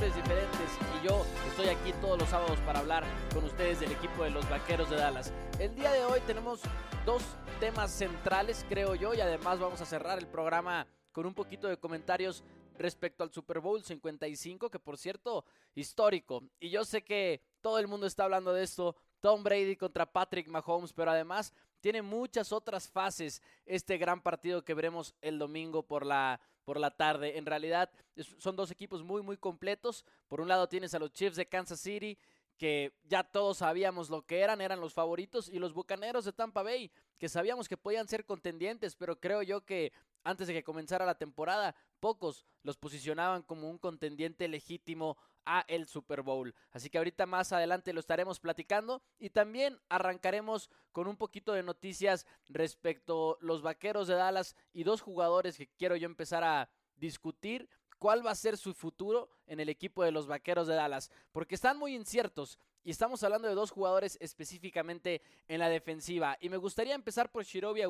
diferentes y yo estoy aquí todos los sábados para hablar con ustedes del equipo de los Vaqueros de Dallas. El día de hoy tenemos dos temas centrales, creo yo, y además vamos a cerrar el programa con un poquito de comentarios respecto al Super Bowl 55, que por cierto, histórico. Y yo sé que todo el mundo está hablando de esto, Tom Brady contra Patrick Mahomes, pero además tiene muchas otras fases este gran partido que veremos el domingo por la por la tarde. En realidad son dos equipos muy muy completos. Por un lado tienes a los Chiefs de Kansas City que ya todos sabíamos lo que eran, eran los favoritos y los Bucaneros de Tampa Bay que sabíamos que podían ser contendientes, pero creo yo que antes de que comenzara la temporada, pocos los posicionaban como un contendiente legítimo a el Super Bowl. Así que ahorita más adelante lo estaremos platicando y también arrancaremos con un poquito de noticias respecto los Vaqueros de Dallas y dos jugadores que quiero yo empezar a discutir. Cuál va a ser su futuro en el equipo de los Vaqueros de Dallas, porque están muy inciertos y estamos hablando de dos jugadores específicamente en la defensiva. Y me gustaría empezar por Shirobi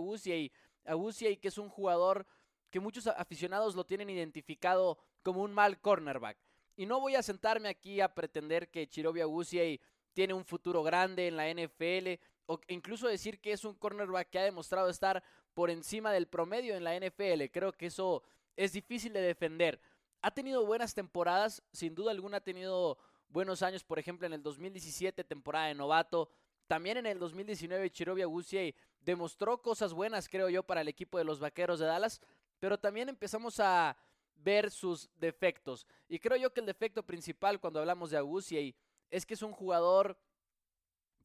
Awuzie, Awuzie que es un jugador que muchos aficionados lo tienen identificado como un mal cornerback. Y no voy a sentarme aquí a pretender que Chirobi Awuzie tiene un futuro grande en la NFL o incluso decir que es un cornerback que ha demostrado estar por encima del promedio en la NFL. Creo que eso es difícil de defender. Ha tenido buenas temporadas, sin duda alguna ha tenido buenos años, por ejemplo en el 2017 temporada de novato, también en el 2019 Chirobi Awuzie demostró cosas buenas, creo yo, para el equipo de los Vaqueros de Dallas, pero también empezamos a ver sus defectos. Y creo yo que el defecto principal cuando hablamos de Awuzie es que es un jugador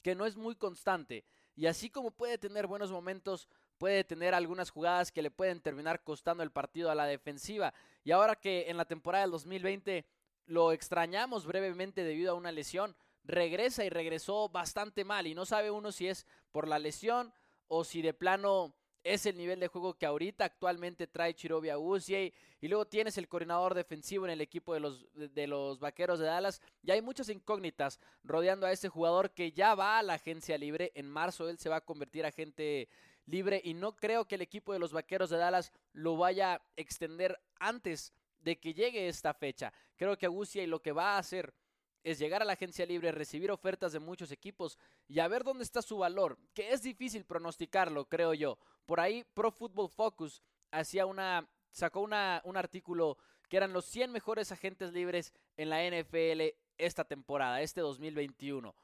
que no es muy constante. Y así como puede tener buenos momentos, puede tener algunas jugadas que le pueden terminar costando el partido a la defensiva. Y ahora que en la temporada del 2020 lo extrañamos brevemente debido a una lesión, regresa y regresó bastante mal. Y no sabe uno si es por la lesión o si de plano es el nivel de juego que ahorita actualmente trae Chirobi Awuzie y luego tienes el coordinador defensivo en el equipo de los, de, los Vaqueros de Dallas. Y hay muchas incógnitas rodeando a este jugador que ya va a la agencia libre en marzo. Él se va a convertir a agente libre y no creo que el equipo de los Vaqueros de Dallas lo vaya a extender antes de que llegue esta fecha. Creo que Awuzie lo que va a hacer es llegar a la agencia libre, recibir ofertas de muchos equipos y a ver dónde está su valor, que es difícil pronosticarlo, creo yo. Por ahí Pro Football Focus hacía una sacó una, un artículo que eran los 100 mejores agentes libres en la NFL esta temporada, este 2021.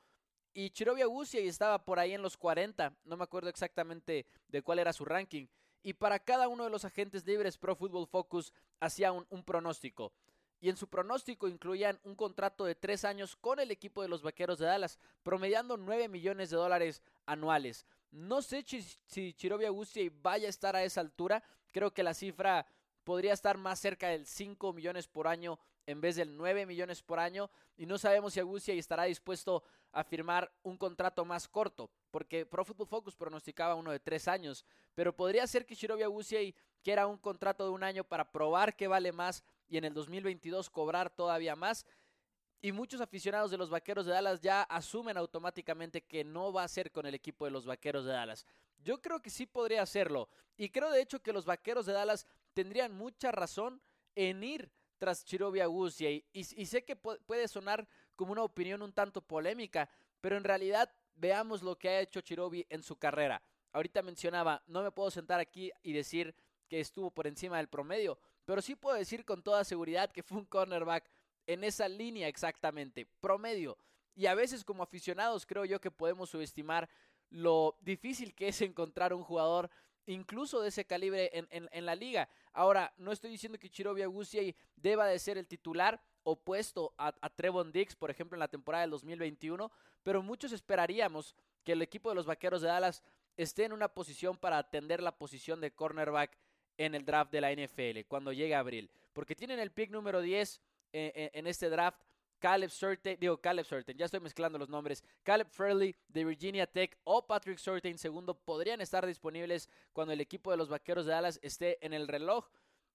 Y Chirobi Awuzie estaba por ahí en los 40, no me acuerdo exactamente de cuál era su ranking. Y para cada uno de los agentes libres Pro Football Focus hacía un pronóstico y en su pronóstico incluían un contrato de tres años con el equipo de los Vaqueros de Dallas, promediando 9 millones de dólares anuales. No sé si, si Chirobi vaya a estar a esa altura, creo que la cifra podría estar más cerca del 5 millones por año en vez del 9 millones por año. Y no sabemos si Awuzie estará dispuesto a firmar un contrato más corto, porque Pro Football Focus pronosticaba uno de tres años, pero podría ser que Shirobi Awuzie quiera un contrato de un año para probar que vale más y en el 2022 cobrar todavía más. y muchos aficionados de los Vaqueros de Dallas ya asumen automáticamente que no va a ser con el equipo de los Vaqueros de Dallas. Yo creo que sí podría hacerlo. Y creo de hecho que los Vaqueros de Dallas tendrían mucha razón en ir tras Chirobi Agusia. Y, sé que puede sonar como una opinión un tanto polémica, pero en realidad veamos lo que ha hecho Chirobi en su carrera. Ahorita mencionaba, no me puedo sentar aquí y decir que estuvo por encima del promedio, pero sí puedo decir con toda seguridad que fue un cornerback en esa línea exactamente, promedio. Y a veces como aficionados creo yo que podemos subestimar lo difícil que es encontrar un jugador incluso de ese calibre en, la liga. Ahora, no estoy diciendo que Chirobi Agusiay deba de ser el titular opuesto a, a Trevon Dix, por ejemplo, en la temporada del 2021, pero muchos esperaríamos que el equipo de los Vaqueros de Dallas esté en una posición para atender la posición de cornerback en el draft de la NFL cuando llegue abril, porque tienen el pick número 10 en, este draft. Caleb Surtain, digo Caleb Surtain, ya estoy mezclando los nombres. Caleb Fairley de Virginia Tech o Patrick Surtain segundo podrían estar disponibles cuando el equipo de los Vaqueros de Dallas esté en el reloj.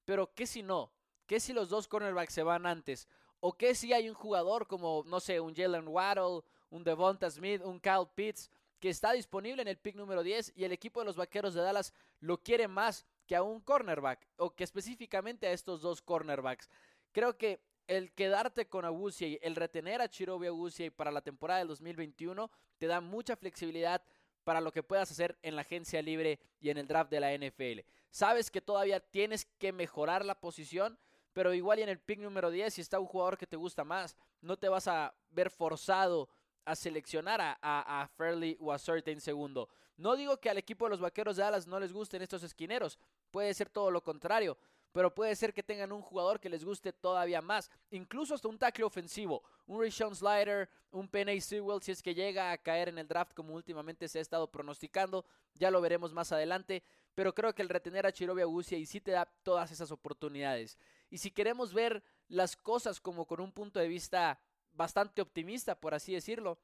Pero ¿qué si no? ¿Qué si los dos cornerbacks se van antes? ¿O qué si hay un jugador como, no sé, un Jalen Waddle, un Devonta Smith, un Kyle Pitts, que está disponible en el pick número 10 y el equipo de los Vaqueros de Dallas lo quiere más que a un cornerback o que específicamente a estos dos cornerbacks? Creo que el quedarte con y el retener a Chirobi y para la temporada del 2021, te da mucha flexibilidad para lo que puedas hacer en la agencia libre y en el draft de la NFL. Sabes que todavía tienes que mejorar la posición, pero igual y en el pick número 10, si está un jugador que te gusta más, no te vas a ver forzado a seleccionar a, a, Fairley o a Certain segundo. No digo que al equipo de los Vaqueros de Dallas no les gusten estos esquineros, puede ser todo lo contrario pero puede ser que tengan un jugador que les guste todavía más, incluso hasta un tackle ofensivo, un Rishon Slider, un Penny Sewell, si es que llega a caer en el draft como últimamente se ha estado pronosticando, ya lo veremos más adelante, pero creo que el retener a Chirobi Agusia y sí te da todas esas oportunidades. Y si queremos ver las cosas como con un punto de vista bastante optimista, por así decirlo,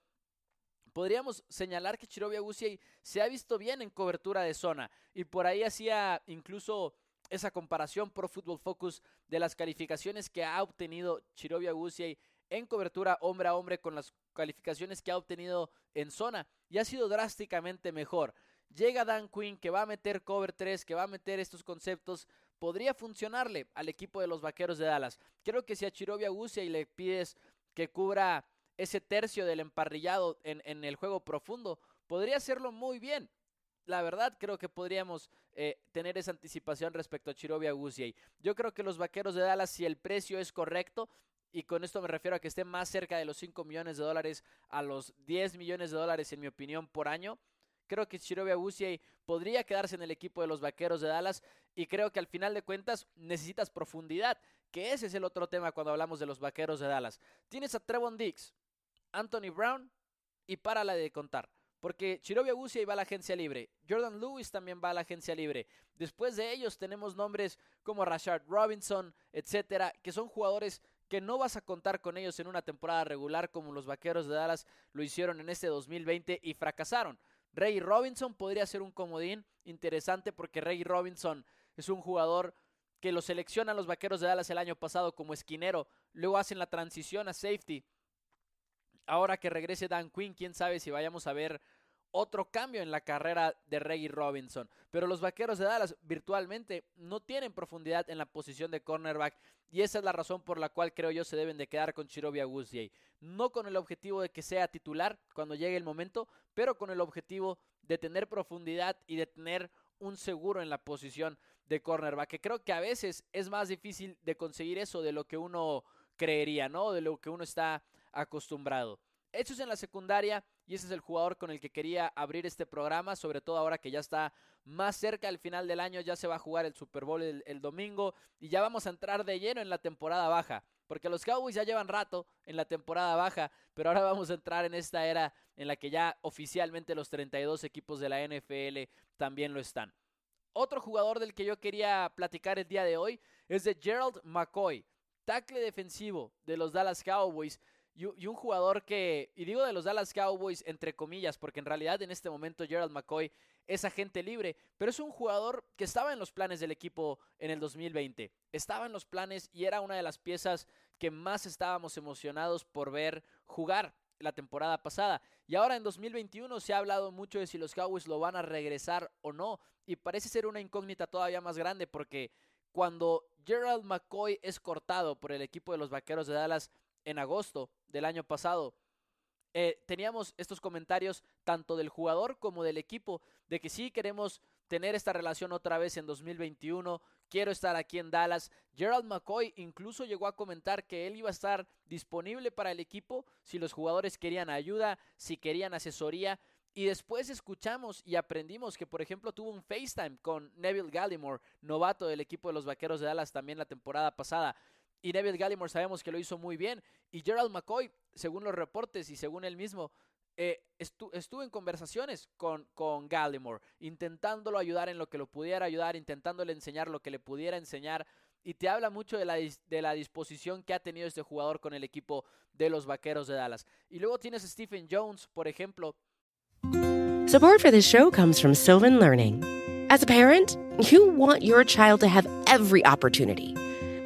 Podríamos señalar que Chirobi Agusia se ha visto bien en cobertura de zona y por ahí hacía incluso esa comparación Pro Football Focus de las calificaciones que ha obtenido Chirobi Agusiay en cobertura hombre a hombre con las calificaciones que ha obtenido en zona y ha sido drásticamente mejor. Llega Dan Quinn que va a meter cover 3, que va a meter estos conceptos, podría funcionarle al equipo de los Vaqueros de Dallas. Creo que si a Chirobi Agusiay le pides que cubra ese tercio del emparrillado en, en el juego profundo, podría hacerlo muy bien la verdad creo que podríamos eh, tener esa anticipación respecto a Chirobi Agusiay. Yo creo que los vaqueros de Dallas, si el precio es correcto, y con esto me refiero a que esté más cerca de los 5 millones de dólares a los 10 millones de dólares, en mi opinión, por año. Creo que Chirobi Agusiay podría quedarse en el equipo de los vaqueros de Dallas y creo que al final de cuentas necesitas profundidad, que ese es el otro tema cuando hablamos de los vaqueros de Dallas. Tienes a Trevon Dix, Anthony Brown y para la de contar. Porque Chirobi Agusia va a la agencia libre. Jordan Lewis también va a la agencia libre. Después de ellos tenemos nombres como Rashard Robinson, etcétera, que son jugadores que no vas a contar con ellos en una temporada regular como los Vaqueros de Dallas lo hicieron en este 2020 y fracasaron. Ray Robinson podría ser un comodín interesante porque Ray Robinson es un jugador que lo seleccionan los Vaqueros de Dallas el año pasado como esquinero, luego hacen la transición a safety. Ahora que regrese Dan Quinn, quién sabe si vayamos a ver otro cambio en la carrera de Reggie Robinson. Pero los vaqueros de Dallas virtualmente no tienen profundidad en la posición de cornerback. Y esa es la razón por la cual creo yo se deben de quedar con Chirobi Agusiay. No con el objetivo de que sea titular cuando llegue el momento, pero con el objetivo de tener profundidad y de tener un seguro en la posición de cornerback. Que creo que a veces es más difícil de conseguir eso de lo que uno creería, ¿no? De lo que uno está acostumbrado. Es en la secundaria y ese es el jugador con el que quería abrir este programa, sobre todo ahora que ya está más cerca al final del año, ya se va a jugar el Super Bowl el, domingo y ya vamos a entrar de lleno en la temporada baja. Porque los Cowboys ya llevan rato en la temporada baja, pero ahora vamos a entrar en esta era en la que ya oficialmente los 32 equipos de la NFL también lo están. Otro jugador del que yo quería platicar el día de hoy es de Gerald McCoy tackle defensivo de los Dallas Cowboys, y, un jugador que, y digo de los Dallas Cowboys entre comillas, porque en realidad en este momento Gerald McCoy es agente libre, pero es un jugador que estaba en los planes del equipo en el 2020. Estaba en los planes y era una de las piezas que más estábamos emocionados por ver jugar la temporada pasada. Y ahora en 2021 se ha hablado mucho de si los Cowboys lo van a regresar o no. Y parece ser una incógnita todavía más grande porque cuando Gerald McCoy es cortado por el equipo de los Vaqueros de Dallas en agosto del año pasado, eh, teníamos estos comentarios tanto del jugador como del equipo de que sí queremos tener esta relación otra vez en 2021, quiero estar aquí en Dallas. Gerald McCoy incluso llegó a comentar que él iba a estar disponible para el equipo si los jugadores querían ayuda, si querían asesoría. Y después escuchamos y aprendimos que, por ejemplo, tuvo un FaceTime con Neville Gallimore, novato del equipo de los Vaqueros de Dallas también la temporada pasada. Y Neville Gallimore sabemos que lo hizo muy bien. Y Gerald McCoy, según los reportes y según él mismo, eh, estuvo en conversaciones con, con Gallimore, intentándolo ayudar en lo que lo pudiera ayudar, intentándole enseñar lo que le pudiera enseñar. Y te habla mucho de la, disposición que ha tenido este jugador con el equipo de los Vaqueros de Dallas. Y luego tienes Stephen Jones, por ejemplo. Support for this show comes from Sylvan Learning. As a parent, you want your child to have every opportunity.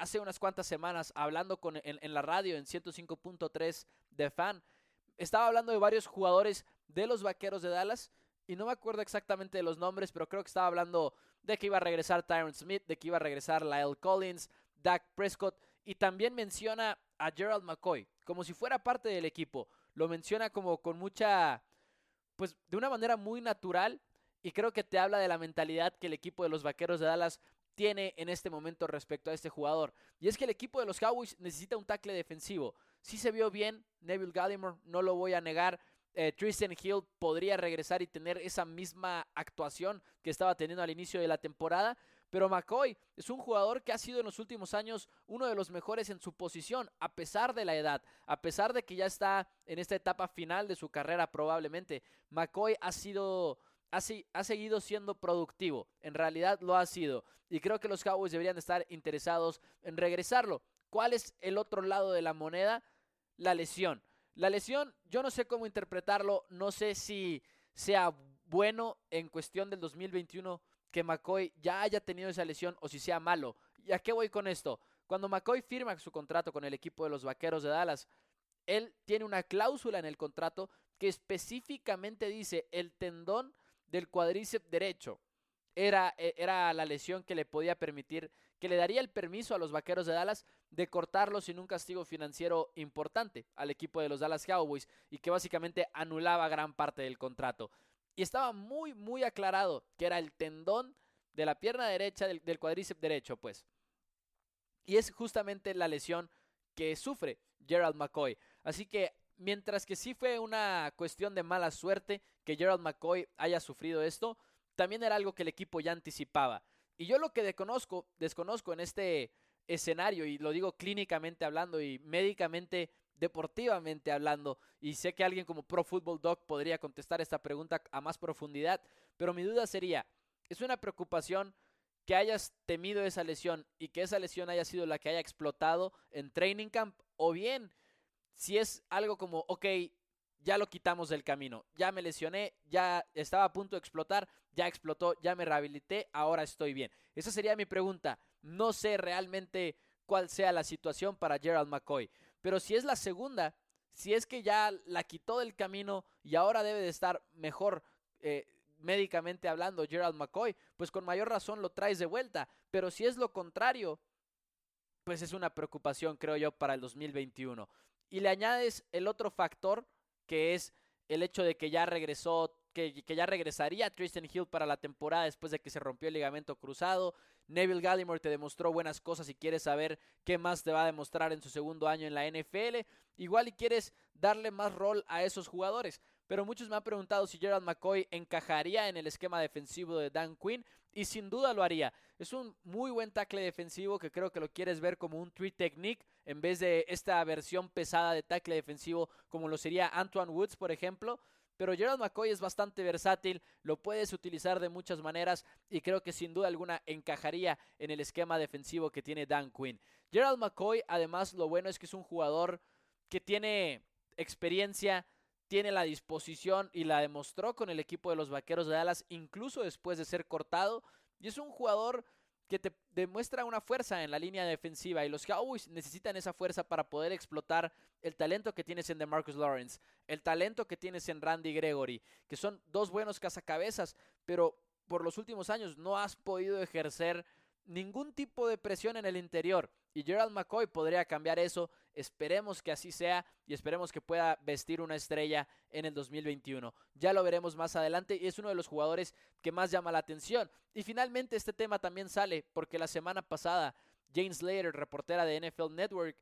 Hace unas cuantas semanas hablando con, en, en la radio en 105.3 de fan, estaba hablando de varios jugadores de los Vaqueros de Dallas y no me acuerdo exactamente de los nombres, pero creo que estaba hablando de que iba a regresar Tyron Smith, de que iba a regresar Lyle Collins, Dak Prescott y también menciona a Gerald McCoy como si fuera parte del equipo. Lo menciona como con mucha, pues de una manera muy natural y creo que te habla de la mentalidad que el equipo de los Vaqueros de Dallas tiene en este momento respecto a este jugador. Y es que el equipo de los Cowboys necesita un tackle defensivo. Si se vio bien Neville Gallimore, no lo voy a negar. Eh, Tristan Hill podría regresar y tener esa misma actuación que estaba teniendo al inicio de la temporada. Pero McCoy es un jugador que ha sido en los últimos años uno de los mejores en su posición, a pesar de la edad, a pesar de que ya está en esta etapa final de su carrera probablemente. McCoy ha sido ha, seguido siendo productivo. En realidad lo ha sido. Y creo que los Cowboys deberían estar interesados en regresarlo. ¿Cuál es el otro lado de la moneda? La lesión. La lesión, yo no sé cómo interpretarlo. No sé si sea bueno en cuestión del 2021 que McCoy ya haya tenido esa lesión o si sea malo. ¿Y a qué voy con esto? Cuando McCoy firma su contrato con el equipo de los Vaqueros de Dallas, él tiene una cláusula en el contrato que específicamente dice el tendón del cuadríceps derecho. Era, e, era, la lesión que le podía permitir, que le daría el permiso a los Vaqueros de Dallas de cortarlo sin un castigo financiero importante al equipo de los Dallas Cowboys y que básicamente anulaba gran parte del contrato. Y estaba muy, muy aclarado que era el tendón de la pierna derecha del, del derecho, pues. Y es justamente la lesión que sufre Gerald McCoy. Así que mientras que sí fue una cuestión de mala suerte que Gerald McCoy haya sufrido esto, también era algo que el equipo ya anticipaba. Y yo lo que desconozco, desconozco en este escenario, y lo digo clínicamente hablando y médicamente, deportivamente hablando, y sé que alguien como Pro Football Dog podría contestar esta pregunta a más profundidad, pero mi duda sería, ¿es una preocupación que hayas temido esa lesión y que esa lesión haya sido la que haya explotado en training camp? O bien, si es algo como, ok, ya lo quitamos del camino, ya me lesioné, ya estaba a punto de explotar, ya explotó, ya me rehabilité, ahora estoy bien. Esa sería mi pregunta. No sé realmente cuál sea la situación para Gerald McCoy, pero si es la segunda, si es que ya la quitó del camino y ahora debe de estar mejor eh, médicamente hablando Gerald McCoy, pues con mayor razón lo traes de vuelta, pero si es lo contrario, pues es una preocupación, creo yo, para el 2021. Y le añades el otro factor, que es el hecho de que ya regresó que, ya regresaría Tristan Hill para la temporada después de que se rompió el ligamento cruzado. Neville Gallimore te demostró buenas cosas y quieres saber qué más te va a demostrar en su segundo año en la NFL. Igual y quieres darle más rol a esos jugadores. Pero muchos me han preguntado si Gerald McCoy encajaría en el esquema defensivo de Dan Quinn y sin duda lo haría. Es un muy buen tackle defensivo que creo que lo quieres ver como un three technique en vez de esta versión pesada de tackle defensivo como lo sería Antoine Woods, por ejemplo pero Gerald McCoy es bastante versátil, lo puedes utilizar de muchas maneras y creo que sin duda alguna encajaría en el esquema defensivo que tiene Dan Quinn. Gerald McCoy, además, lo bueno es que es un jugador que tiene experiencia, tiene la disposición y la demostró con el equipo de los Vaqueros de Dallas, incluso después de ser cortado, y es un jugador que te demuestra una fuerza en la línea defensiva y los Cowboys necesitan esa fuerza para poder explotar el talento que tienes en DeMarcus Lawrence, el talento que tienes en Randy Gregory, que son dos buenos cazacabezas, pero por los últimos años no has podido ejercer ningún tipo de presión en el interior. Y Gerald McCoy podría cambiar eso. Esperemos que así sea y esperemos que pueda vestir una estrella en el 2021. Ya lo veremos más adelante y es uno de los jugadores que más llama la atención. Y finalmente este tema también sale porque la semana pasada James Slater, reportera de NFL Network,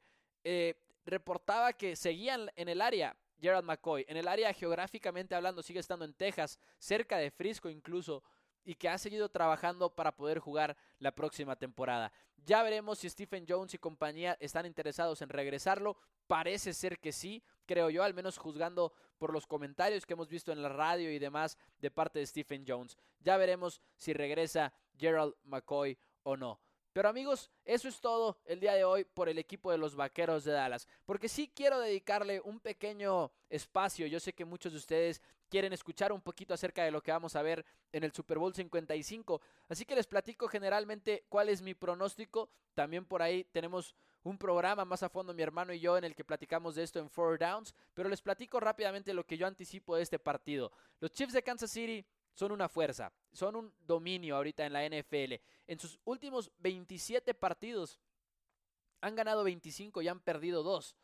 eh, reportaba que seguían en el área Gerald McCoy. En el área geográficamente hablando sigue estando en Texas, cerca de Frisco incluso y que ha seguido trabajando para poder jugar la próxima temporada. Ya veremos si Stephen Jones y compañía están interesados en regresarlo. Parece ser que sí, creo yo, al menos juzgando por los comentarios que hemos visto en la radio y demás de parte de Stephen Jones. Ya veremos si regresa Gerald McCoy o no. Pero amigos, eso es todo el día de hoy por el equipo de los Vaqueros de Dallas. Porque sí quiero dedicarle un pequeño espacio. Yo sé que muchos de ustedes quieren escuchar un poquito acerca de lo que vamos a ver en el Super Bowl 55. Así que les platico generalmente cuál es mi pronóstico. También por ahí tenemos un programa más a fondo mi hermano y yo en el que platicamos de esto en Four Downs. Pero les platico rápidamente lo que yo anticipo de este partido. Los Chiefs de Kansas City son una fuerza, son un dominio ahorita en la NFL. En sus últimos 27 partidos han ganado 25 y han perdido 2.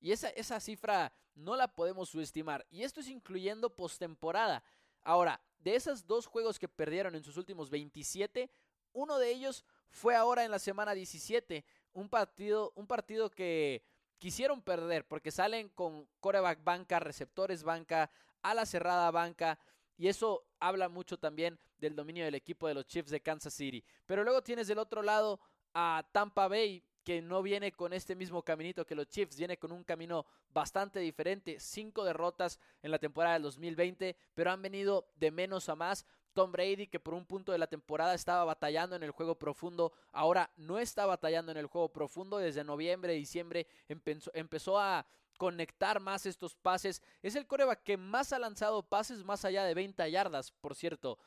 Y esa, esa cifra no la podemos subestimar. Y esto es incluyendo postemporada. Ahora, de esos dos juegos que perdieron en sus últimos 27, uno de ellos fue ahora en la semana 17. Un partido, un partido que quisieron perder porque salen con coreback banca, receptores banca, ala cerrada banca. Y eso habla mucho también del dominio del equipo de los Chiefs de Kansas City. Pero luego tienes del otro lado a Tampa Bay, que no viene con este mismo caminito que los Chiefs, viene con un camino bastante diferente. Cinco derrotas en la temporada del 2020, pero han venido de menos a más. Tom Brady, que por un punto de la temporada estaba batallando en el juego profundo, ahora no está batallando en el juego profundo. Desde noviembre, diciembre empezó, empezó a conectar más estos pases. Es el coreback que más ha lanzado pases más allá de 20 yardas, por cierto.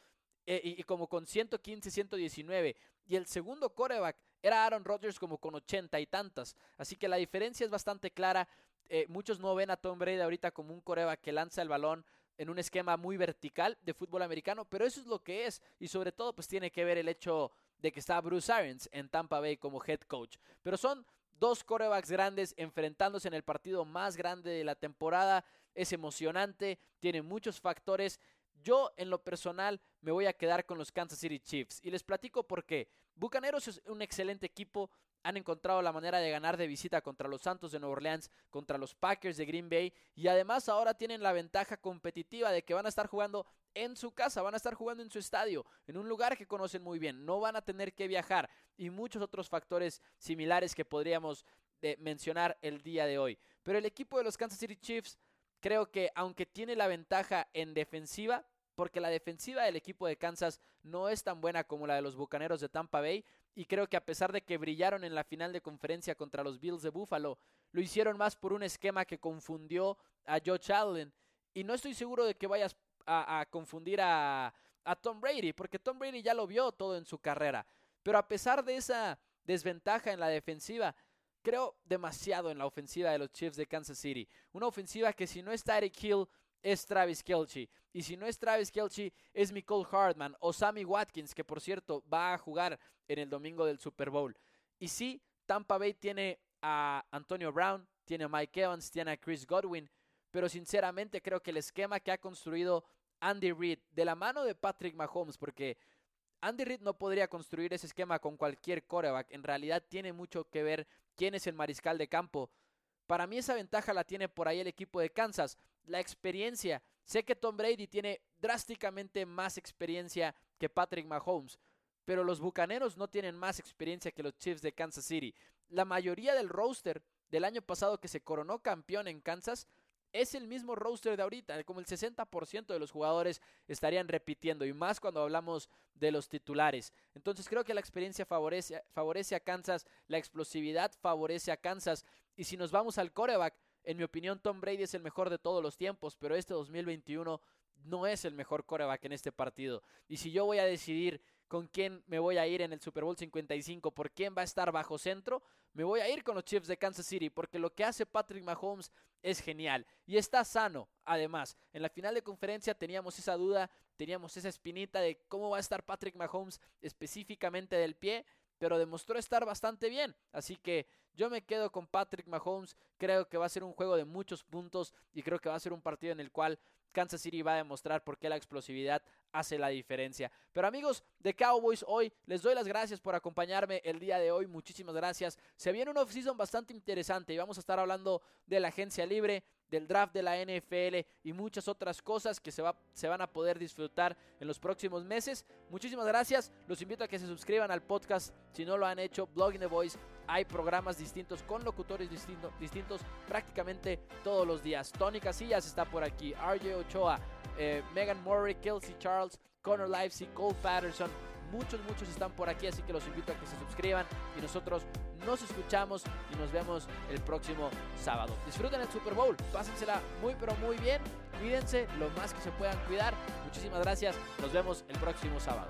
Eh, y, como con 115, 119. Y el segundo coreback era Aaron Rodgers como con 80 y tantas. Así que la diferencia es bastante clara. Eh, muchos no ven a Tom Brady ahorita como un coreback que lanza el balón en un esquema muy vertical de fútbol americano, pero eso es lo que es. Y sobre todo, pues tiene que ver el hecho de que está Bruce Arians en Tampa Bay como head coach. Pero son Dos corebacks grandes enfrentándose en el partido más grande de la temporada. Es emocionante, tiene muchos factores. Yo, en lo personal, me voy a quedar con los Kansas City Chiefs. Y les platico por qué. Bucaneros es un excelente equipo, han encontrado la manera de ganar de visita contra los Santos de Nueva Orleans, contra los Packers de Green Bay y además ahora tienen la ventaja competitiva de que van a estar jugando en su casa, van a estar jugando en su estadio, en un lugar que conocen muy bien, no van a tener que viajar y muchos otros factores similares que podríamos eh, mencionar el día de hoy. Pero el equipo de los Kansas City Chiefs creo que aunque tiene la ventaja en defensiva, porque la defensiva del equipo de Kansas no es tan buena como la de los Bucaneros de Tampa Bay y creo que a pesar de que brillaron en la final de conferencia contra los Bills de Buffalo, lo hicieron más por un esquema que confundió a Josh Allen y no estoy seguro de que vayas a, confundir a, a Tom Brady, porque Tom Brady ya lo vio todo en su carrera, pero a pesar de esa desventaja en la defensiva, creo demasiado en la ofensiva de los Chiefs de Kansas City. Una ofensiva que si no está Eric Hill, es Travis Kelce. Y si no es Travis Kelce, es Nicole Hartman o Sammy Watkins, que por cierto va a jugar en el domingo del Super Bowl. Y sí, Tampa Bay tiene a Antonio Brown, tiene a Mike Evans, tiene a Chris Godwin, pero sinceramente creo que el esquema que ha construido Andy Reid de la mano de Patrick Mahomes, porque Andy Reid no podría construir ese esquema con cualquier coreback, en realidad tiene mucho que ver quién es el mariscal de campo. Para mí esa ventaja la tiene por ahí el equipo de Kansas, la experiencia. Sé que Tom Brady tiene drásticamente más experiencia que Patrick Mahomes, pero los Bucaneros no tienen más experiencia que los Chiefs de Kansas City. La mayoría del roster del año pasado que se coronó campeón en Kansas es el mismo roster de ahorita, como el 60% de los jugadores estarían repitiendo y más cuando hablamos de los titulares. Entonces creo que la experiencia favorece, favorece a Kansas, la explosividad favorece a Kansas y si nos vamos al coreback, en mi opinión Tom Brady es el mejor de todos los tiempos, pero este 2021 no es el mejor coreback en este partido. Y si yo voy a decidir con quién me voy a ir en el Super Bowl 55, por quién va a estar bajo centro, me voy a ir con los Chiefs de Kansas City, porque lo que hace Patrick Mahomes es genial y está sano. Además, en la final de conferencia teníamos esa duda, teníamos esa espinita de cómo va a estar Patrick Mahomes específicamente del pie, pero demostró estar bastante bien. Así que yo me quedo con Patrick Mahomes. Creo que va a ser un juego de muchos puntos y creo que va a ser un partido en el cual Kansas City va a demostrar por qué la explosividad hace la diferencia. Pero amigos de Cowboys, hoy les doy las gracias por acompañarme el día de hoy. Muchísimas gracias. Se viene un off-season bastante interesante y vamos a estar hablando de la agencia libre del draft de la NFL y muchas otras cosas que se, va, se van a poder disfrutar en los próximos meses. Muchísimas gracias. Los invito a que se suscriban al podcast si no lo han hecho. Blogging the Voice. Hay programas distintos con locutores distintos prácticamente todos los días. Tony Casillas está por aquí. RJ Ochoa. Eh, Megan Murray, Kelsey Charles, Connor Livesey, Cole Patterson. Muchos, muchos están por aquí, así que los invito a que se suscriban y nosotros nos escuchamos y nos vemos el próximo sábado. Disfruten el Super Bowl, pásensela muy pero muy bien, cuídense lo más que se puedan cuidar. Muchísimas gracias, nos vemos el próximo sábado.